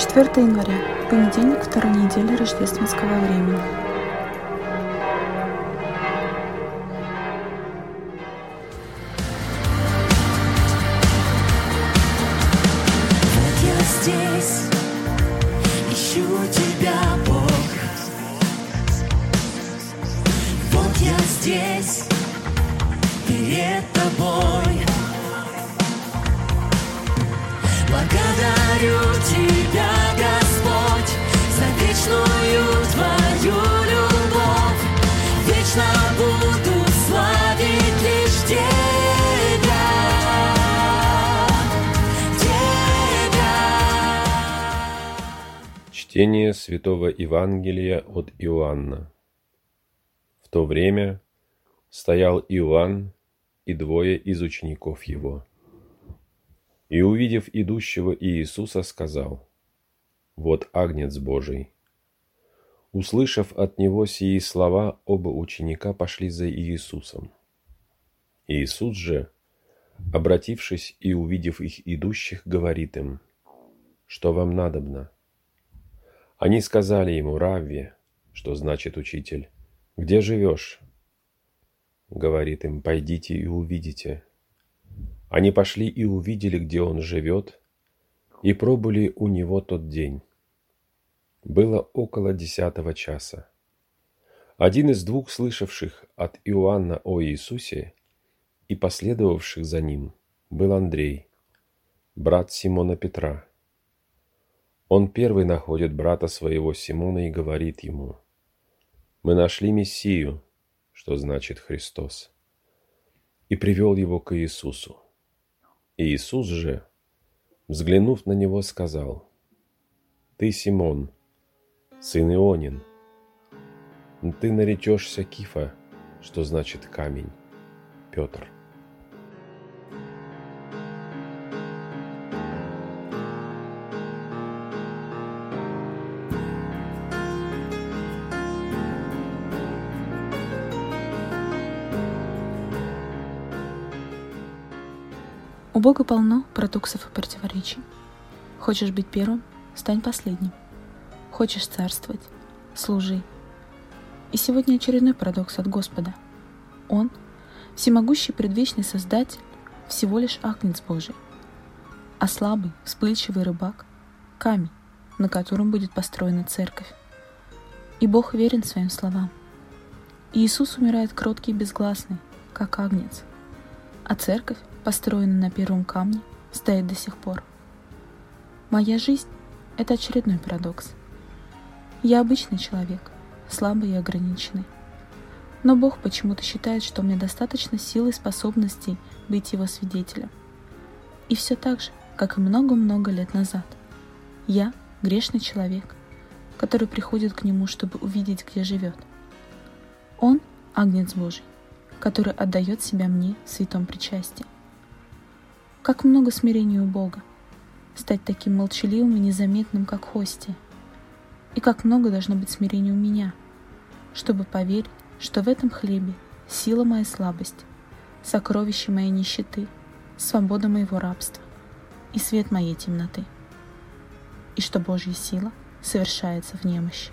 4 января, понедельник второй недели рождественского времени. Вот я здесь, ищу тебя, Бог. Вот я здесь, перед тобой. Благодарю Чтение Святого Евангелия от Иоанна. В то время стоял Иоанн и двое из учеников его. И, увидев идущего Иисуса, сказал, «Вот Агнец Божий». Услышав от него сии слова, оба ученика пошли за Иисусом. Иисус же, обратившись и увидев их идущих, говорит им, «Что вам надобно?» Они сказали ему, Равви, что значит учитель, где живешь? Говорит им, пойдите и увидите. Они пошли и увидели, где он живет, и пробыли у него тот день. Было около десятого часа. Один из двух слышавших от Иоанна о Иисусе и последовавших за ним был Андрей, брат Симона Петра. Он первый находит брата своего Симона и говорит ему, «Мы нашли Мессию, что значит Христос, и привел его к Иисусу. Иисус же, взглянув на него, сказал, «Ты, Симон, сын Ионин, ты наречешься Кифа, что значит камень, Петр». Бога полно парадоксов и противоречий. Хочешь быть первым – стань последним. Хочешь царствовать – служи. И сегодня очередной парадокс от Господа. Он, всемогущий предвечный Создатель, всего лишь Агнец Божий. А слабый, вспыльчивый рыбак – камень, на котором будет построена церковь. И Бог верен своим словам. Иисус умирает кроткий и безгласный, как Агнец. А церковь, построенная на первом камне, стоит до сих пор. Моя жизнь – это очередной парадокс. Я обычный человек, слабый и ограниченный. Но Бог почему-то считает, что мне достаточно сил и способностей быть Его свидетелем. И все так же, как и много-много лет назад. Я – грешный человек, который приходит к Нему, чтобы увидеть, где живет. Он – Агнец Божий, который отдает себя мне в святом причастии. Как много смирения у Бога. Стать таким молчаливым и незаметным, как Хости. И как много должно быть смирения у меня, чтобы поверить, что в этом хлебе сила моей слабости, сокровище моей нищеты, свобода моего рабства и свет моей темноты. И что Божья сила совершается в немощи.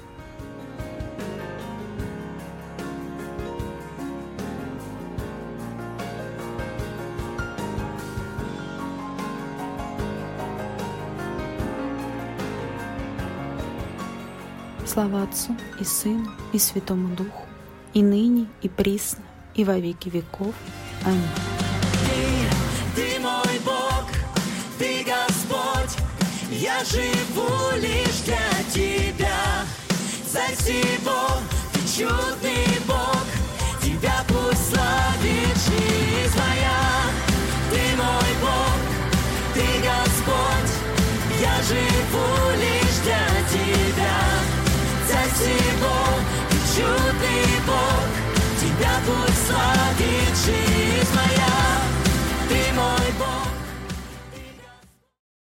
Слава Отцу и Сыну и Святому Духу, и ныне, и присно, и во веки веков. Аминь. Ты, ты мой Бог, ты Господь, я живу лишь для Тебя. Царь всего, ты чудный Бог, Тебя пусть славит жизнь моя. Ты мой Бог, ты Господь, я живу всего, ты чудный Бог, Тебя пусть славит жизнь моя. Ты мой Бог.